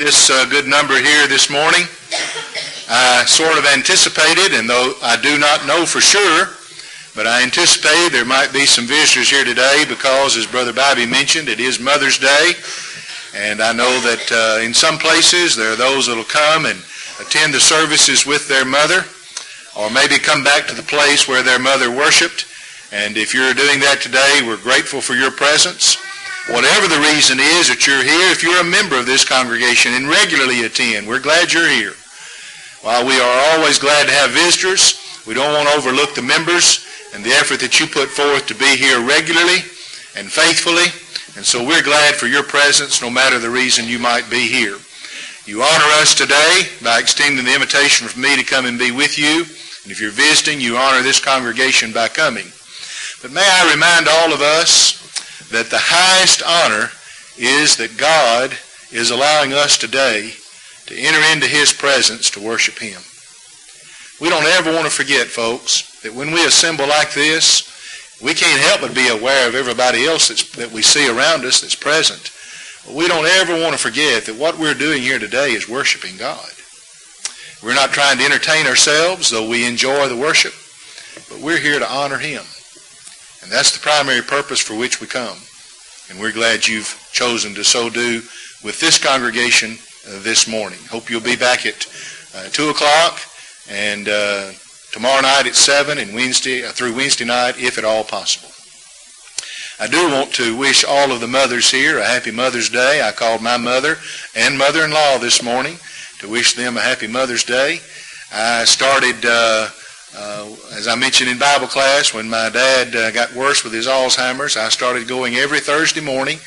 this uh, good number here this morning. I sort of anticipated, and though I do not know for sure, but I anticipate there might be some visitors here today because, as Brother Bobby mentioned, it is Mother's Day. And I know that uh, in some places there are those that will come and attend the services with their mother or maybe come back to the place where their mother worshiped. And if you're doing that today, we're grateful for your presence. Whatever the reason is that you're here, if you're a member of this congregation and regularly attend, we're glad you're here. While we are always glad to have visitors, we don't want to overlook the members and the effort that you put forth to be here regularly and faithfully. And so we're glad for your presence no matter the reason you might be here. You honor us today by extending the invitation for me to come and be with you. And if you're visiting, you honor this congregation by coming. But may I remind all of us that the highest honor is that God is allowing us today to enter into his presence to worship him. We don't ever want to forget, folks, that when we assemble like this, we can't help but be aware of everybody else that we see around us that's present. But we don't ever want to forget that what we're doing here today is worshiping God. We're not trying to entertain ourselves, though we enjoy the worship, but we're here to honor him. And that's the primary purpose for which we come. And we're glad you've chosen to so do with this congregation uh, this morning. Hope you'll be back at uh, 2 o'clock and uh, tomorrow night at 7 and Wednesday uh, through Wednesday night if at all possible. I do want to wish all of the mothers here a happy Mother's Day. I called my mother and mother-in-law this morning to wish them a happy Mother's Day. I started uh, uh, as I mentioned in Bible class, when my dad uh, got worse with his Alzheimer's, I started going every Thursday morning,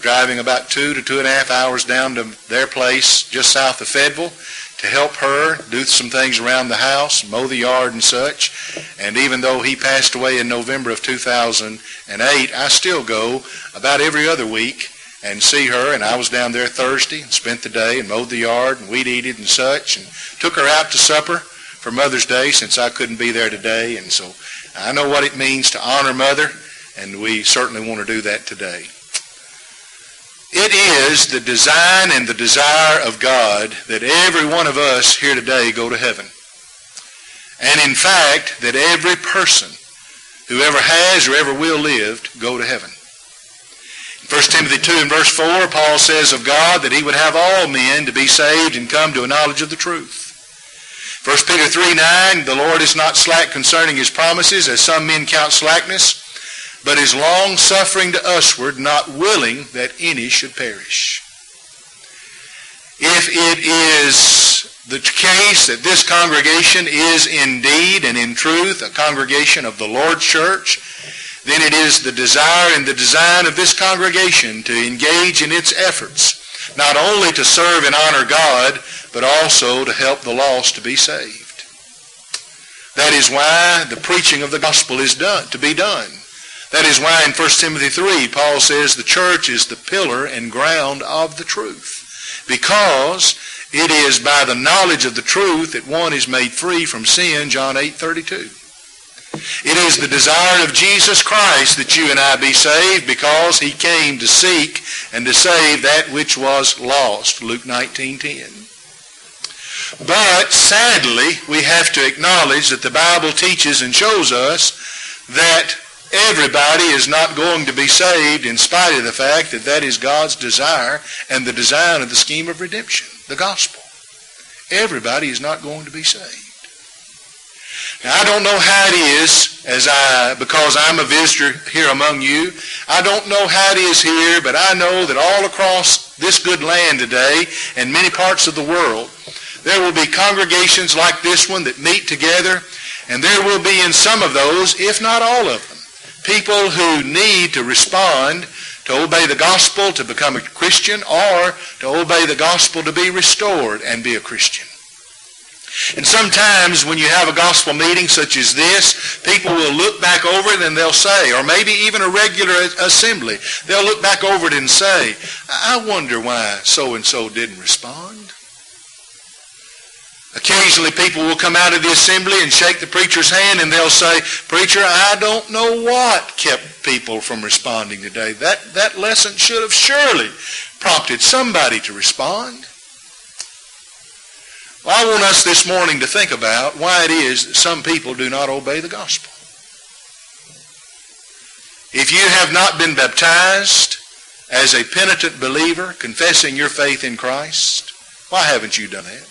driving about two to two and a half hours down to their place just south of Fayetteville to help her do some things around the house, mow the yard and such. And even though he passed away in November of 2008, I still go about every other week and see her. And I was down there Thursday and spent the day and mowed the yard and weed eated and such and took her out to supper for Mother's Day since I couldn't be there today. And so I know what it means to honor Mother, and we certainly want to do that today. It is the design and the desire of God that every one of us here today go to heaven. And in fact, that every person who ever has or ever will live go to heaven. In 1 Timothy 2 and verse 4, Paul says of God that he would have all men to be saved and come to a knowledge of the truth. 1 Peter 3, 9, the Lord is not slack concerning his promises, as some men count slackness, but is long-suffering to usward, not willing that any should perish. If it is the case that this congregation is indeed and in truth a congregation of the Lord's church, then it is the desire and the design of this congregation to engage in its efforts, not only to serve and honor God, but also to help the lost to be saved. That is why the preaching of the gospel is done, to be done. That is why in 1 Timothy 3, Paul says the church is the pillar and ground of the truth. Because it is by the knowledge of the truth that one is made free from sin, John 8, 32. It is the desire of Jesus Christ that you and I be saved because he came to seek and to save that which was lost, Luke 19, 10. But sadly, we have to acknowledge that the Bible teaches and shows us that everybody is not going to be saved in spite of the fact that that is God's desire and the design of the scheme of redemption, the gospel. Everybody is not going to be saved. Now, I don't know how it is as I, because I'm a visitor here among you. I don't know how it is here, but I know that all across this good land today and many parts of the world, there will be congregations like this one that meet together, and there will be in some of those, if not all of them, people who need to respond to obey the gospel to become a Christian or to obey the gospel to be restored and be a Christian. And sometimes when you have a gospel meeting such as this, people will look back over it and they'll say, or maybe even a regular assembly, they'll look back over it and say, I wonder why so-and-so didn't respond. Occasionally people will come out of the assembly and shake the preacher's hand and they'll say, Preacher, I don't know what kept people from responding today. That, that lesson should have surely prompted somebody to respond. Well, I want us this morning to think about why it is that some people do not obey the gospel. If you have not been baptized as a penitent believer, confessing your faith in Christ, why haven't you done that?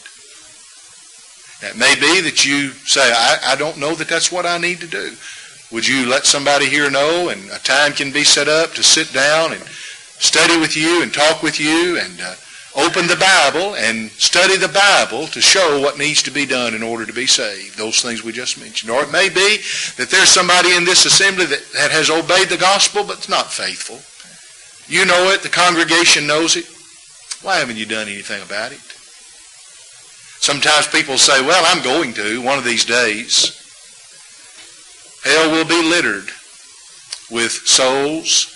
It may be that you say, I, I don't know that that's what I need to do. Would you let somebody here know and a time can be set up to sit down and study with you and talk with you and uh, open the Bible and study the Bible to show what needs to be done in order to be saved. Those things we just mentioned. Or it may be that there's somebody in this assembly that, that has obeyed the gospel but not faithful. You know it. The congregation knows it. Why haven't you done anything about it? Sometimes people say, well, I'm going to one of these days. Hell will be littered with souls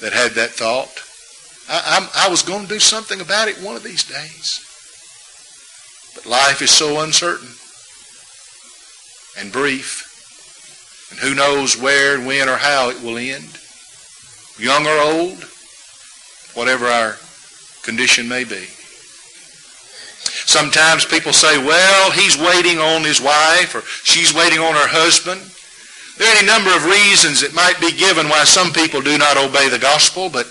that had that thought. I, I, I was going to do something about it one of these days. But life is so uncertain and brief. And who knows where and when or how it will end. Young or old, whatever our condition may be. Sometimes people say, well, he's waiting on his wife or she's waiting on her husband. There are any number of reasons that might be given why some people do not obey the gospel, but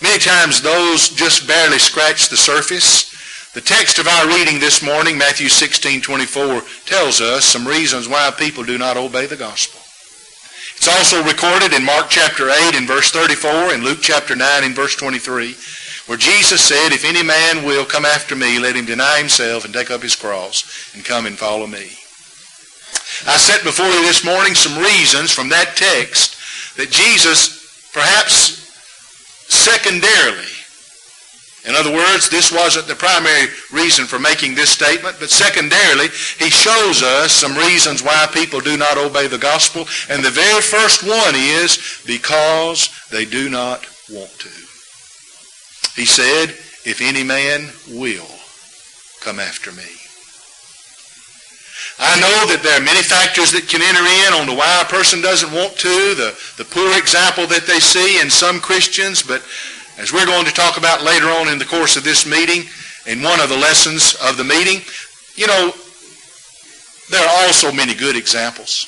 Many times those just barely scratch the surface. The text of our reading this morning, Matthew 16, 24, tells us some reasons why people do not obey the gospel. It's also recorded in Mark chapter 8 in verse 34 and Luke chapter 9 in verse 23, where Jesus said, If any man will come after me, let him deny himself and take up his cross and come and follow me. I set before you this morning some reasons from that text that Jesus perhaps secondarily. In other words, this wasn't the primary reason for making this statement, but secondarily, he shows us some reasons why people do not obey the gospel. And the very first one is because they do not want to. He said, if any man will come after me. I know that there are many factors that can enter in on the why a person doesn't want to, the, the poor example that they see in some Christians, but as we're going to talk about later on in the course of this meeting, in one of the lessons of the meeting, you know, there are also many good examples.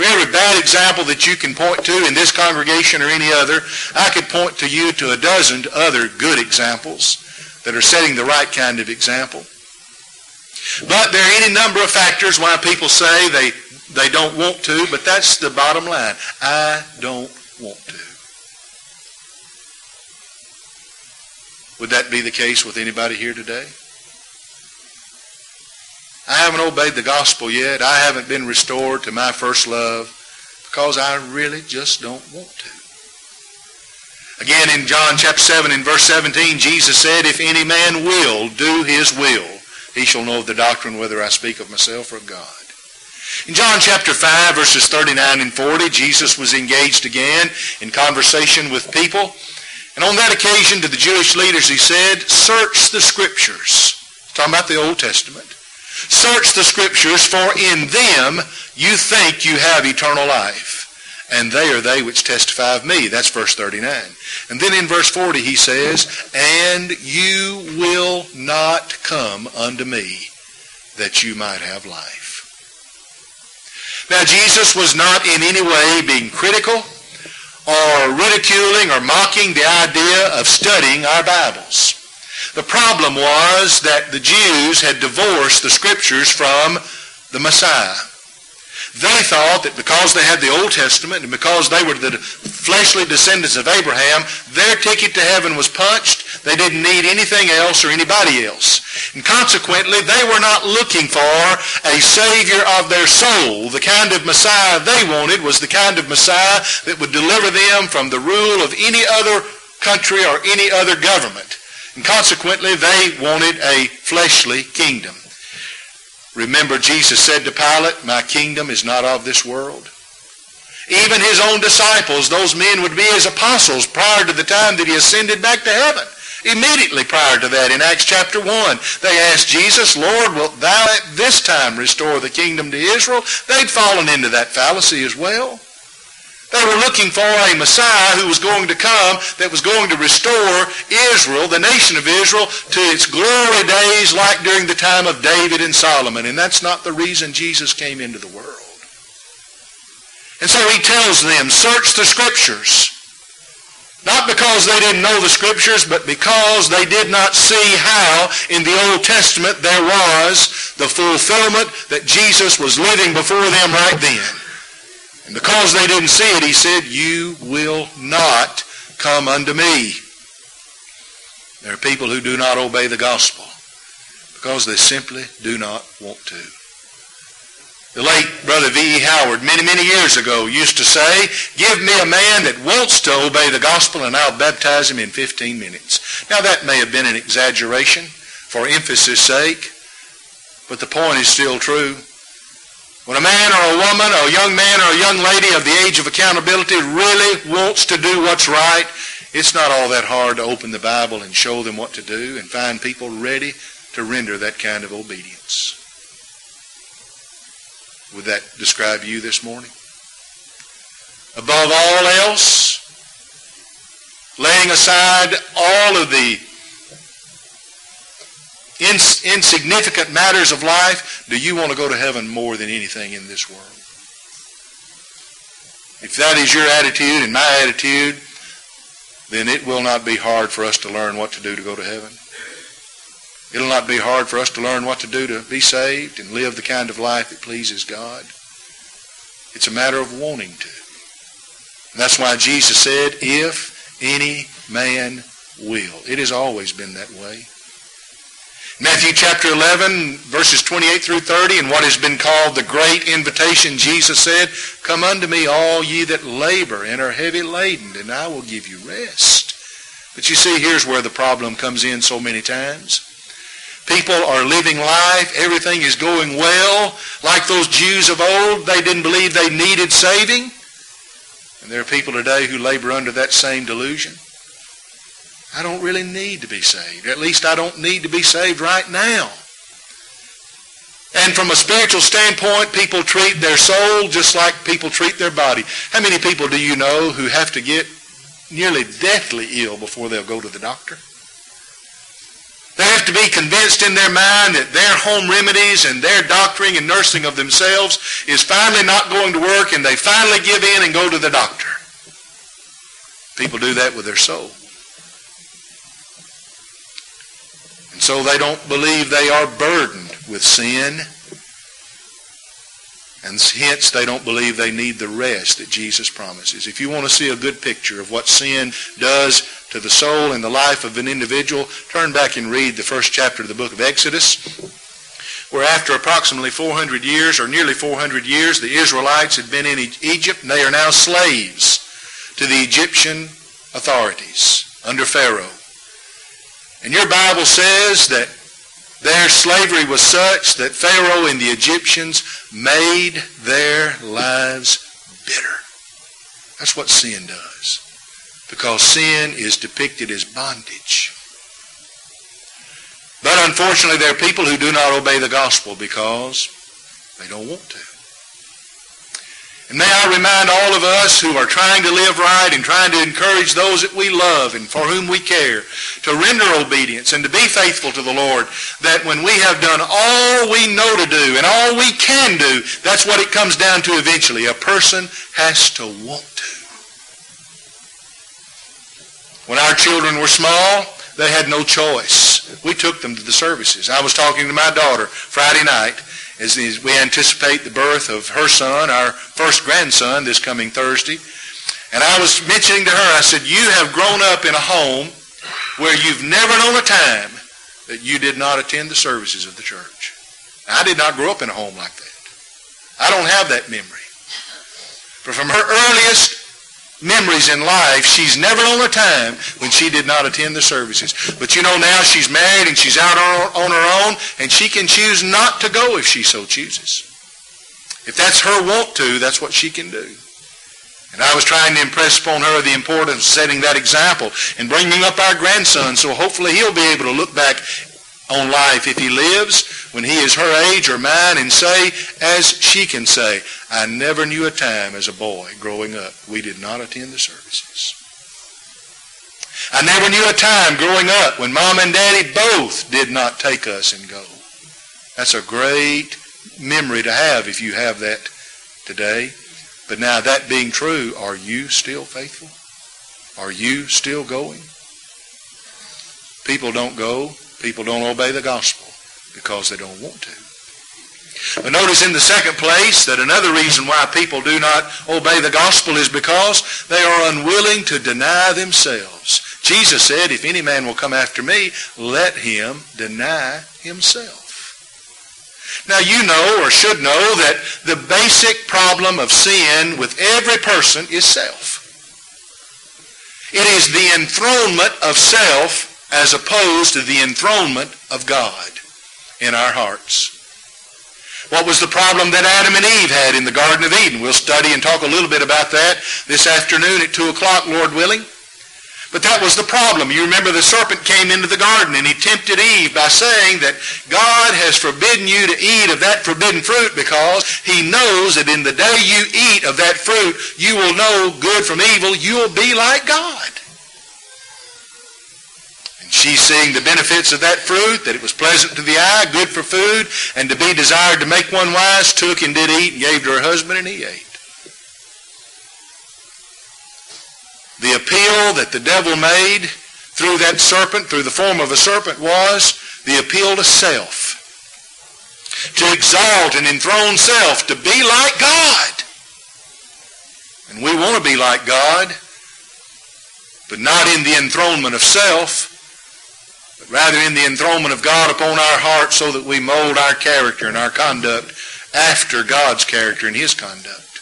For every bad example that you can point to in this congregation or any other, I could point to you to a dozen other good examples that are setting the right kind of example. But there are any number of factors why people say they, they don't want to, but that's the bottom line. I don't want to. Would that be the case with anybody here today? I haven't obeyed the gospel yet. I haven't been restored to my first love because I really just don't want to. Again, in John chapter 7 in verse 17, Jesus said, If any man will do his will, he shall know of the doctrine whether I speak of myself or of God. In John chapter 5, verses 39 and 40, Jesus was engaged again in conversation with people. And on that occasion to the Jewish leaders he said, search the scriptures. He's talking about the Old Testament. Search the scriptures, for in them you think you have eternal life and they are they which testify of me. That's verse 39. And then in verse 40 he says, And you will not come unto me that you might have life. Now Jesus was not in any way being critical or ridiculing or mocking the idea of studying our Bibles. The problem was that the Jews had divorced the Scriptures from the Messiah. They thought that because they had the Old Testament and because they were the fleshly descendants of Abraham, their ticket to heaven was punched. They didn't need anything else or anybody else. And consequently, they were not looking for a Savior of their soul. The kind of Messiah they wanted was the kind of Messiah that would deliver them from the rule of any other country or any other government. And consequently, they wanted a fleshly kingdom. Remember, Jesus said to Pilate, My kingdom is not of this world. Even his own disciples, those men would be his apostles prior to the time that he ascended back to heaven. Immediately prior to that, in Acts chapter 1, they asked Jesus, Lord, wilt thou at this time restore the kingdom to Israel? They'd fallen into that fallacy as well. They were looking for a Messiah who was going to come that was going to restore Israel, the nation of Israel, to its glory days like during the time of David and Solomon. And that's not the reason Jesus came into the world. And so he tells them, search the scriptures. Not because they didn't know the scriptures, but because they did not see how in the Old Testament there was the fulfillment that Jesus was living before them right then. And because they didn't see it, he said, you will not come unto me. There are people who do not obey the gospel because they simply do not want to. The late Brother V. E. Howard, many, many years ago, used to say, give me a man that wants to obey the gospel and I'll baptize him in 15 minutes. Now that may have been an exaggeration for emphasis sake, but the point is still true. When a man or a woman or a young man or a young lady of the age of accountability really wants to do what's right, it's not all that hard to open the Bible and show them what to do and find people ready to render that kind of obedience. Would that describe you this morning? Above all else, laying aside all of the ins- insignificant matters of life, do you want to go to heaven more than anything in this world? If that is your attitude and my attitude, then it will not be hard for us to learn what to do to go to heaven. It'll not be hard for us to learn what to do to be saved and live the kind of life that pleases God. It's a matter of wanting to. And that's why Jesus said, if any man will. It has always been that way. Matthew chapter 11, verses 28 through 30, and what has been called the great invitation, Jesus said, Come unto me, all ye that labor and are heavy laden, and I will give you rest. But you see, here's where the problem comes in so many times. People are living life. Everything is going well. Like those Jews of old, they didn't believe they needed saving. And there are people today who labor under that same delusion. I don't really need to be saved. At least I don't need to be saved right now. And from a spiritual standpoint, people treat their soul just like people treat their body. How many people do you know who have to get nearly deathly ill before they'll go to the doctor? They have to be convinced in their mind that their home remedies and their doctoring and nursing of themselves is finally not going to work and they finally give in and go to the doctor. People do that with their soul. And so they don't believe they are burdened with sin. And hence they don't believe they need the rest that Jesus promises. If you want to see a good picture of what sin does to the soul and the life of an individual, turn back and read the first chapter of the book of Exodus, where after approximately 400 years, or nearly 400 years, the Israelites had been in Egypt, and they are now slaves to the Egyptian authorities under Pharaoh. And your Bible says that their slavery was such that Pharaoh and the Egyptians made their lives bitter. That's what sin does. Because sin is depicted as bondage. But unfortunately, there are people who do not obey the gospel because they don't want to. And may I remind all of us who are trying to live right and trying to encourage those that we love and for whom we care to render obedience and to be faithful to the Lord that when we have done all we know to do and all we can do, that's what it comes down to eventually. A person has to want to. When our children were small, they had no choice. We took them to the services. I was talking to my daughter Friday night as we anticipate the birth of her son, our first grandson, this coming Thursday. And I was mentioning to her, I said, you have grown up in a home where you've never known a time that you did not attend the services of the church. I did not grow up in a home like that. I don't have that memory. But from her earliest memories in life, she's never known a time when she did not attend the services. But you know now she's married and she's out on her own and she can choose not to go if she so chooses. If that's her want to, that's what she can do. And I was trying to impress upon her the importance of setting that example and bringing up our grandson so hopefully he'll be able to look back on life if he lives when he is her age or mine and say, as she can say, I never knew a time as a boy growing up we did not attend the services. I never knew a time growing up when mom and daddy both did not take us and go. That's a great memory to have if you have that today. But now that being true, are you still faithful? Are you still going? People don't go. People don't obey the gospel because they don't want to. But notice in the second place that another reason why people do not obey the gospel is because they are unwilling to deny themselves. Jesus said, if any man will come after me, let him deny himself. Now you know or should know that the basic problem of sin with every person is self. It is the enthronement of self as opposed to the enthronement of God in our hearts. What was the problem that Adam and Eve had in the Garden of Eden? We'll study and talk a little bit about that this afternoon at 2 o'clock, Lord willing. But that was the problem. You remember the serpent came into the garden and he tempted Eve by saying that God has forbidden you to eat of that forbidden fruit because he knows that in the day you eat of that fruit, you will know good from evil. You will be like God. She seeing the benefits of that fruit, that it was pleasant to the eye, good for food, and to be desired to make one wise, took and did eat and gave to her husband and he ate. The appeal that the devil made through that serpent, through the form of a serpent, was the appeal to self. To exalt and enthrone self, to be like God. And we want to be like God, but not in the enthronement of self, rather in the enthronement of God upon our hearts so that we mold our character and our conduct after God's character and his conduct.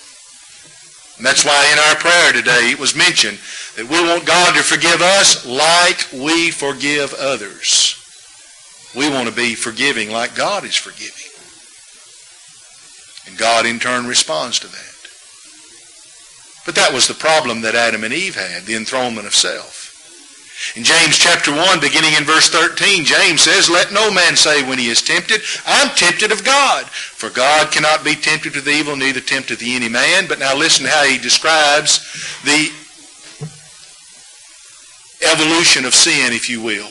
And that's why in our prayer today it was mentioned that we want God to forgive us like we forgive others. We want to be forgiving like God is forgiving. And God in turn responds to that. But that was the problem that Adam and Eve had, the enthronement of self. In James chapter 1, beginning in verse 13, James says, Let no man say when he is tempted, I'm tempted of God. For God cannot be tempted with evil, neither tempteth any man. But now listen how he describes the evolution of sin, if you will.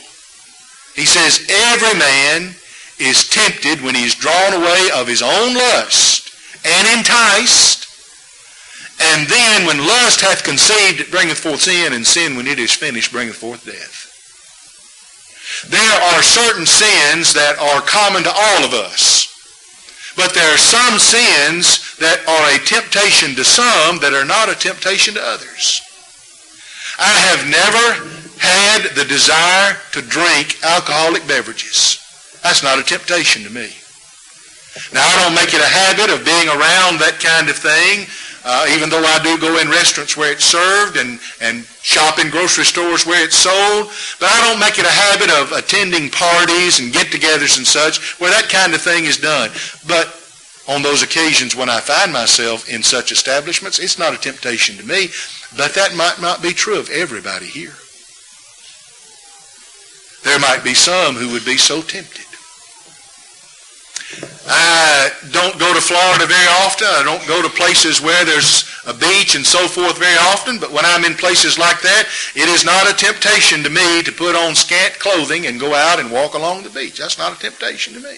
He says, Every man is tempted when he is drawn away of his own lust and enticed. And then when lust hath conceived, it bringeth forth sin, and sin, when it is finished, bringeth forth death. There are certain sins that are common to all of us. But there are some sins that are a temptation to some that are not a temptation to others. I have never had the desire to drink alcoholic beverages. That's not a temptation to me. Now, I don't make it a habit of being around that kind of thing uh, even though I do go in restaurants where it's served and, and shop in grocery stores where it's sold, but I don't make it a habit of attending parties and get-togethers and such where that kind of thing is done. But on those occasions when I find myself in such establishments, it's not a temptation to me, but that might not be true of everybody here. There might be some who would be so tempted. I don't go to Florida very often. I don't go to places where there's a beach and so forth very often. But when I'm in places like that, it is not a temptation to me to put on scant clothing and go out and walk along the beach. That's not a temptation to me.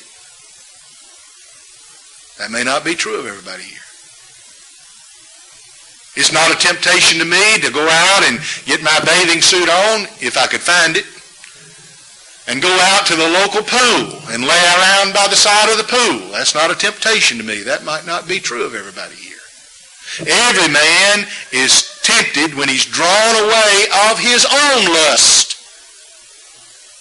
That may not be true of everybody here. It's not a temptation to me to go out and get my bathing suit on if I could find it and go out to the local pool and lay around by the side of the pool. That's not a temptation to me. That might not be true of everybody here. Every man is tempted when he's drawn away of his own lust.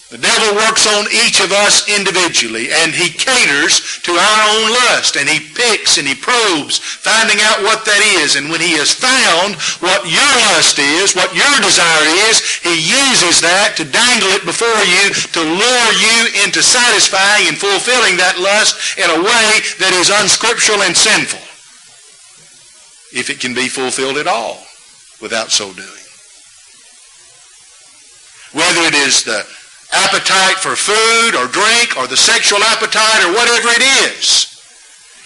The devil works on each of us individually, and he caters to our own lust, and he picks and he probes, finding out what that is. And when he has found what your lust is, what your desire is, he uses that to dangle it before you, to lure you into satisfying and fulfilling that lust in a way that is unscriptural and sinful, if it can be fulfilled at all without so doing. Whether it is the appetite for food or drink or the sexual appetite or whatever it is.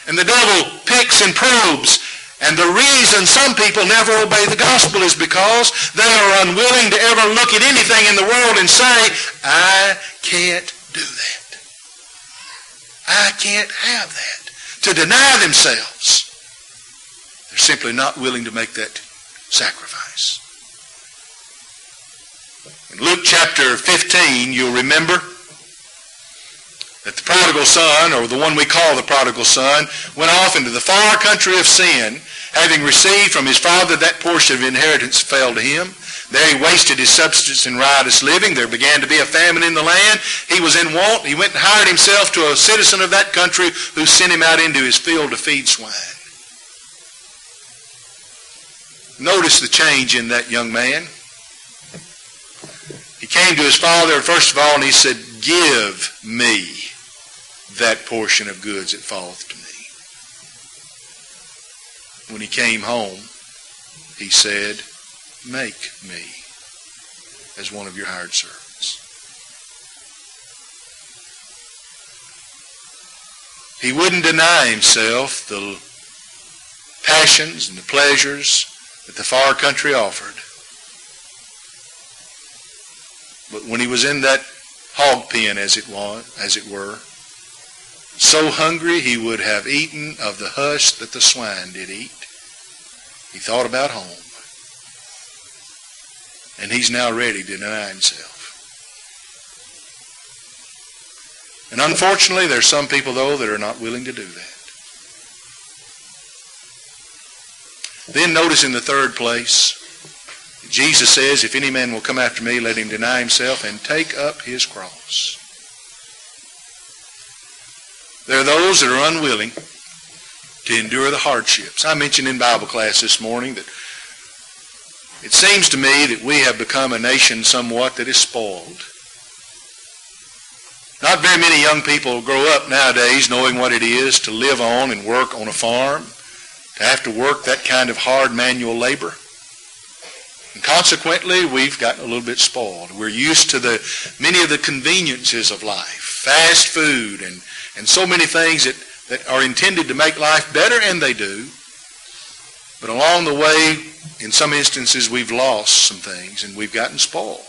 And the devil picks and probes. And the reason some people never obey the gospel is because they are unwilling to ever look at anything in the world and say, I can't do that. I can't have that. To deny themselves. They're simply not willing to make that sacrifice. In Luke chapter 15, you'll remember that the prodigal son, or the one we call the prodigal son, went off into the far country of sin, having received from his father that portion of inheritance fell to him. There he wasted his substance in riotous living. There began to be a famine in the land. He was in want. He went and hired himself to a citizen of that country who sent him out into his field to feed swine. Notice the change in that young man. Came to his father, first of all, and he said, Give me that portion of goods that falleth to me. When he came home, he said, Make me as one of your hired servants. He wouldn't deny himself the passions and the pleasures that the far country offered. But when he was in that hog pen, as it was, as it were, so hungry he would have eaten of the husk that the swine did eat. He thought about home. And he's now ready to deny himself. And unfortunately, there's some people, though, that are not willing to do that. Then notice in the third place, Jesus says, if any man will come after me, let him deny himself and take up his cross. There are those that are unwilling to endure the hardships. I mentioned in Bible class this morning that it seems to me that we have become a nation somewhat that is spoiled. Not very many young people grow up nowadays knowing what it is to live on and work on a farm, to have to work that kind of hard manual labor. And consequently, we've gotten a little bit spoiled. We're used to the many of the conveniences of life, fast food and and so many things that, that are intended to make life better, and they do. But along the way, in some instances, we've lost some things and we've gotten spoiled.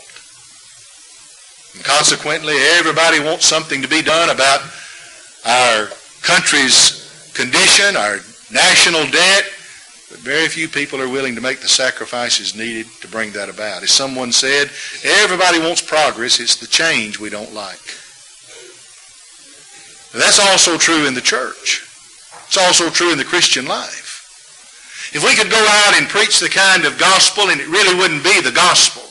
And consequently, everybody wants something to be done about our country's condition, our national debt, but very few people are willing to make the sacrifices needed to bring that about. As someone said, everybody wants progress. It's the change we don't like. That's also true in the church. It's also true in the Christian life. If we could go out and preach the kind of gospel, and it really wouldn't be the gospel,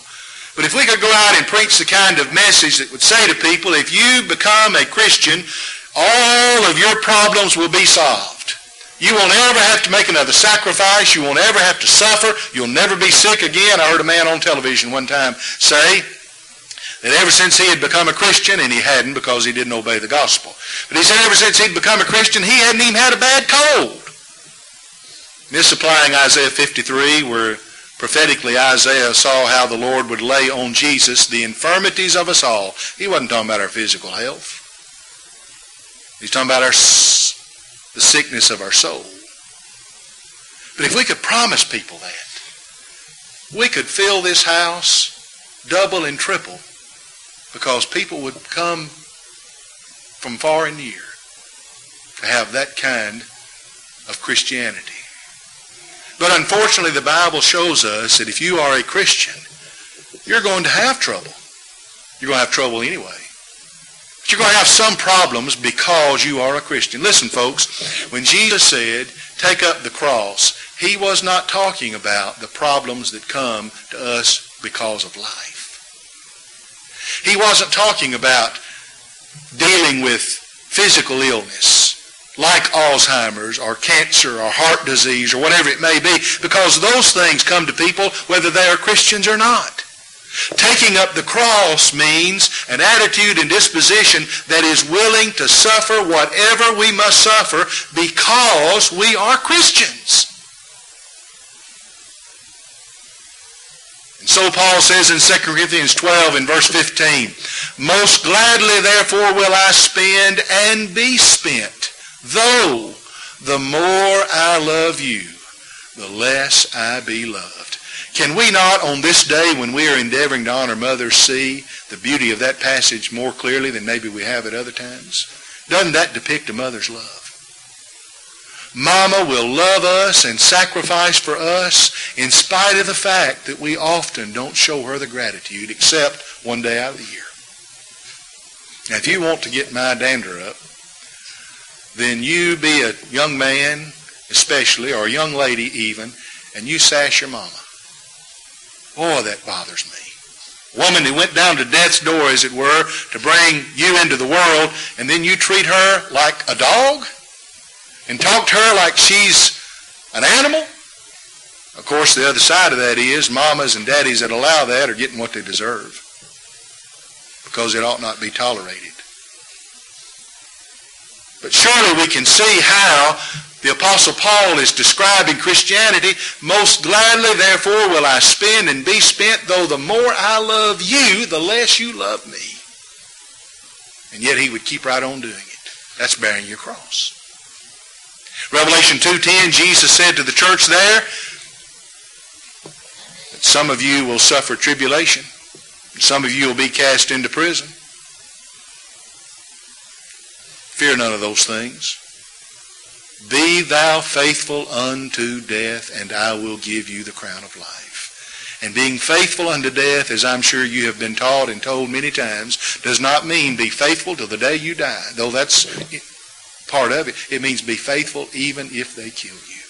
but if we could go out and preach the kind of message that would say to people, if you become a Christian, all of your problems will be solved. You won't ever have to make another sacrifice. You won't ever have to suffer. You'll never be sick again. I heard a man on television one time say, that ever since he had become a Christian, and he hadn't because he didn't obey the gospel, but he said ever since he'd become a Christian, he hadn't even had a bad cold. Misapplying Isaiah 53, where prophetically Isaiah saw how the Lord would lay on Jesus the infirmities of us all. He wasn't talking about our physical health. He's talking about our, the sickness of our soul. But if we could promise people that, we could fill this house double and triple because people would come from far and near to have that kind of Christianity. But unfortunately, the Bible shows us that if you are a Christian, you're going to have trouble. You're going to have trouble anyway. But you're going to have some problems because you are a Christian. Listen, folks, when Jesus said, take up the cross, he was not talking about the problems that come to us because of life. He wasn't talking about dealing with physical illness like Alzheimer's or cancer or heart disease or whatever it may be because those things come to people whether they are Christians or not. Taking up the cross means an attitude and disposition that is willing to suffer whatever we must suffer because we are Christians. And so Paul says in 2 Corinthians 12 in verse 15, Most gladly therefore will I spend and be spent, though the more I love you, the less I be loved. Can we not on this day when we are endeavoring to honor mothers see the beauty of that passage more clearly than maybe we have at other times? Doesn't that depict a mother's love? Mama will love us and sacrifice for us in spite of the fact that we often don't show her the gratitude except one day out of the year. Now, if you want to get my dander up, then you be a young man especially, or a young lady even, and you sass your mama. Boy, that bothers me. A Woman who went down to death's door, as it were, to bring you into the world, and then you treat her like a dog? and talk to her like she's an animal? Of course, the other side of that is mamas and daddies that allow that are getting what they deserve because it ought not be tolerated. But surely we can see how the Apostle Paul is describing Christianity. Most gladly, therefore, will I spend and be spent, though the more I love you, the less you love me. And yet he would keep right on doing it. That's bearing your cross. Revelation 2.10, Jesus said to the church there that some of you will suffer tribulation. Some of you will be cast into prison. Fear none of those things. Be thou faithful unto death, and I will give you the crown of life. And being faithful unto death, as I'm sure you have been taught and told many times, does not mean be faithful till the day you die, though that's part of it. It means be faithful even if they kill you.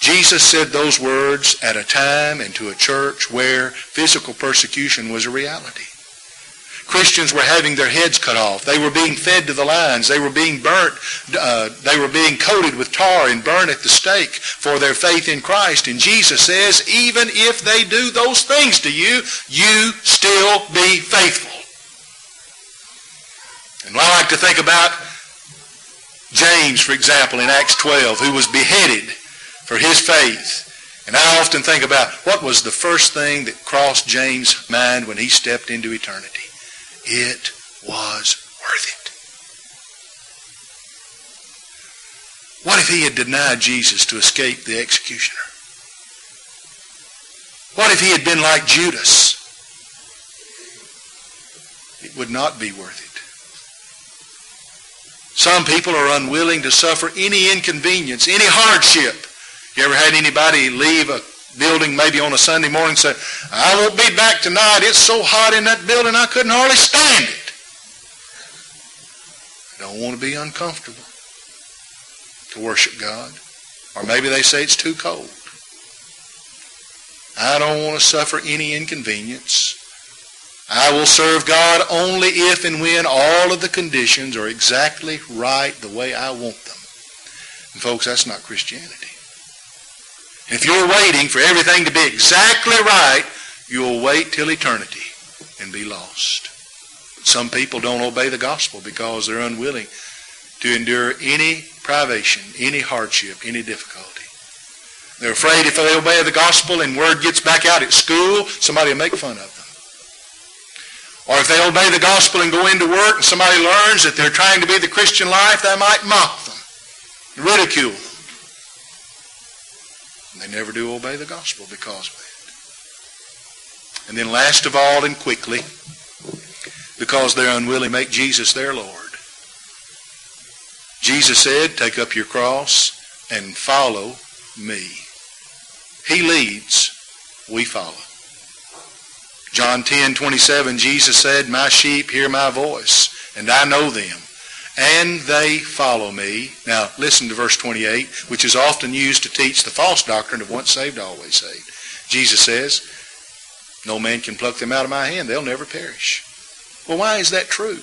Jesus said those words at a time and to a church where physical persecution was a reality. Christians were having their heads cut off. They were being fed to the lions. They were being burnt. Uh, they were being coated with tar and burned at the stake for their faith in Christ. And Jesus says, even if they do those things to you, you still be faithful. And I like to think about James, for example, in Acts 12, who was beheaded for his faith. And I often think about what was the first thing that crossed James' mind when he stepped into eternity. It was worth it. What if he had denied Jesus to escape the executioner? What if he had been like Judas? It would not be worth it. Some people are unwilling to suffer any inconvenience, any hardship. You ever had anybody leave a building maybe on a Sunday morning say, I won't be back tonight. It's so hot in that building I couldn't hardly stand it. I don't want to be uncomfortable to worship God. Or maybe they say it's too cold. I don't want to suffer any inconvenience. I will serve God only if and when all of the conditions are exactly right the way I want them. And folks, that's not Christianity. If you're waiting for everything to be exactly right, you'll wait till eternity and be lost. Some people don't obey the gospel because they're unwilling to endure any privation, any hardship, any difficulty. They're afraid if they obey the gospel and word gets back out at school, somebody will make fun of them. Or if they obey the gospel and go into work and somebody learns that they're trying to be the Christian life, they might mock them, ridicule them. And they never do obey the gospel because of that. And then last of all and quickly, because they're unwilling to make Jesus their Lord. Jesus said, take up your cross and follow me. He leads, we follow. John 10, 27, Jesus said, My sheep hear my voice, and I know them, and they follow me. Now, listen to verse 28, which is often used to teach the false doctrine of once saved, always saved. Jesus says, No man can pluck them out of my hand. They'll never perish. Well, why is that true?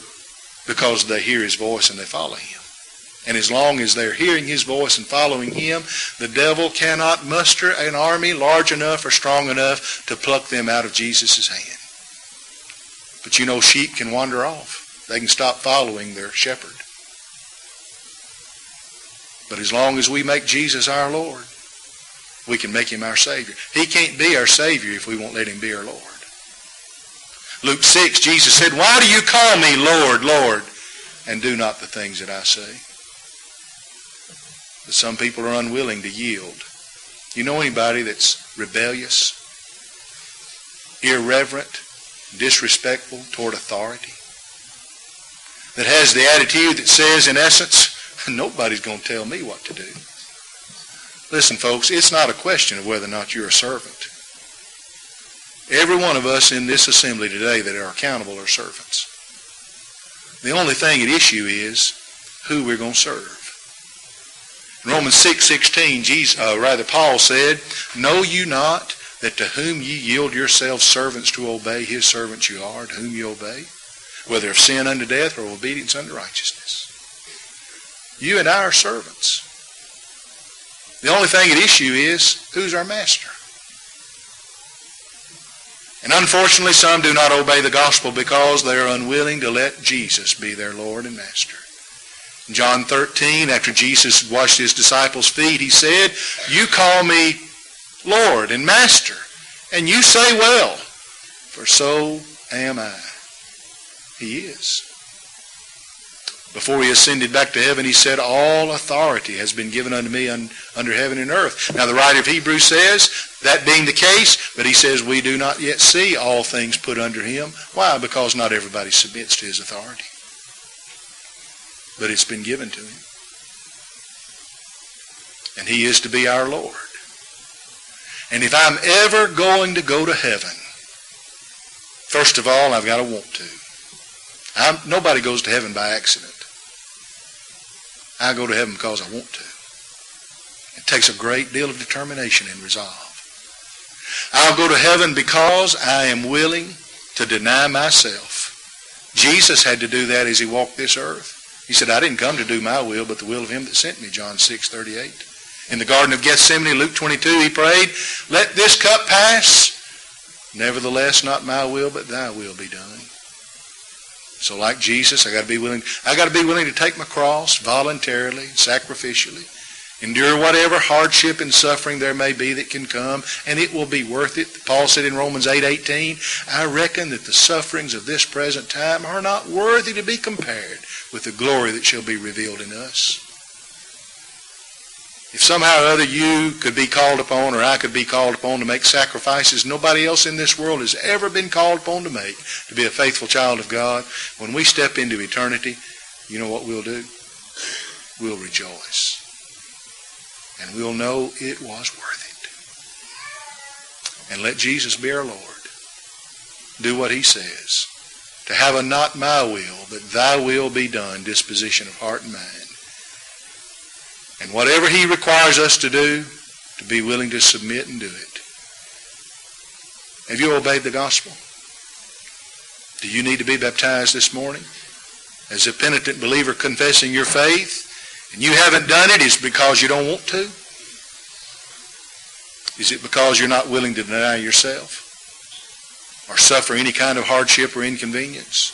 Because they hear his voice and they follow him. And as long as they're hearing his voice and following him, the devil cannot muster an army large enough or strong enough to pluck them out of Jesus' hand. But you know, sheep can wander off. They can stop following their shepherd. But as long as we make Jesus our Lord, we can make him our Savior. He can't be our Savior if we won't let him be our Lord. Luke 6, Jesus said, Why do you call me Lord, Lord, and do not the things that I say? But some people are unwilling to yield. You know anybody that's rebellious, irreverent, disrespectful toward authority? That has the attitude that says, in essence, nobody's going to tell me what to do. Listen, folks, it's not a question of whether or not you're a servant. Every one of us in this assembly today that are accountable are servants. The only thing at issue is who we're going to serve. In Romans 6:16, 6, uh, rather Paul said, "Know you not that to whom ye yield yourselves servants to obey, his servants you are, to whom you obey, whether of sin unto death or obedience unto righteousness." You and I are servants. The only thing at issue is who's our master. And unfortunately, some do not obey the gospel because they are unwilling to let Jesus be their Lord and Master. In John 13, after Jesus washed his disciples' feet, he said, You call me Lord and Master, and you say well, for so am I. He is. Before he ascended back to heaven, he said, All authority has been given unto me un, under heaven and earth. Now, the writer of Hebrews says, that being the case, but he says, We do not yet see all things put under him. Why? Because not everybody submits to his authority. But it's been given to him. And he is to be our Lord. And if I'm ever going to go to heaven, first of all, I've got to want to. I'm, nobody goes to heaven by accident. I go to heaven because I want to. It takes a great deal of determination and resolve. I'll go to heaven because I am willing to deny myself. Jesus had to do that as he walked this earth. He said, I didn't come to do my will, but the will of him that sent me, John 6, 38. In the Garden of Gethsemane, Luke 22, he prayed, Let this cup pass. Nevertheless, not my will, but thy will be done. So like Jesus, I got to be willing. I got to be willing to take my cross voluntarily, sacrificially, endure whatever hardship and suffering there may be that can come, and it will be worth it. Paul said in Romans 8:18, I reckon that the sufferings of this present time are not worthy to be compared with the glory that shall be revealed in us. If somehow or other you could be called upon or I could be called upon to make sacrifices nobody else in this world has ever been called upon to make to be a faithful child of God, when we step into eternity, you know what we'll do? We'll rejoice. And we'll know it was worth it. And let Jesus be our Lord. Do what he says. To have a not my will, but thy will be done disposition of heart and mind. And whatever he requires us to do, to be willing to submit and do it. Have you obeyed the gospel? Do you need to be baptized this morning? As a penitent believer confessing your faith, and you haven't done it, is because you don't want to? Is it because you're not willing to deny yourself? Or suffer any kind of hardship or inconvenience?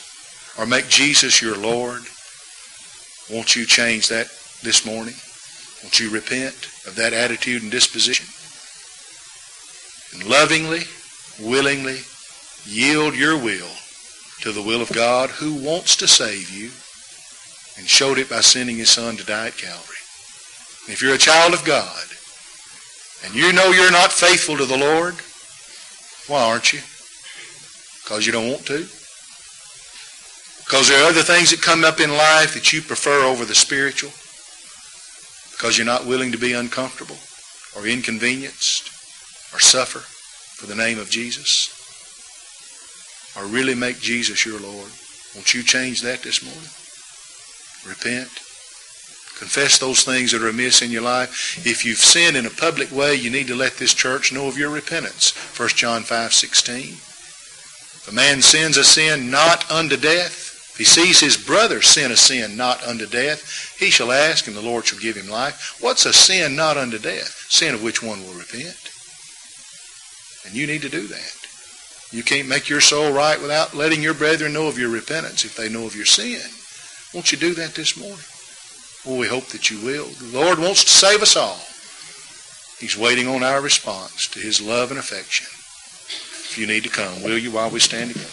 Or make Jesus your Lord? Won't you change that this morning? Won't you repent of that attitude and disposition? And lovingly, willingly yield your will to the will of God who wants to save you and showed it by sending his son to die at Calvary. And if you're a child of God and you know you're not faithful to the Lord, why aren't you? Because you don't want to? Because there are other things that come up in life that you prefer over the spiritual? Because you're not willing to be uncomfortable or inconvenienced or suffer for the name of Jesus or really make Jesus your Lord. Won't you change that this morning? Repent. Confess those things that are amiss in your life. If you've sinned in a public way, you need to let this church know of your repentance. 1 John 5, 16. If a man sins a sin not unto death, if he sees his brother sin a sin not unto death, he shall ask, and the Lord shall give him life. What's a sin not unto death? Sin of which one will repent. And you need to do that. You can't make your soul right without letting your brethren know of your repentance if they know of your sin. Won't you do that this morning? Well, we hope that you will. The Lord wants to save us all. He's waiting on our response to his love and affection. If you need to come, will you while we stand together?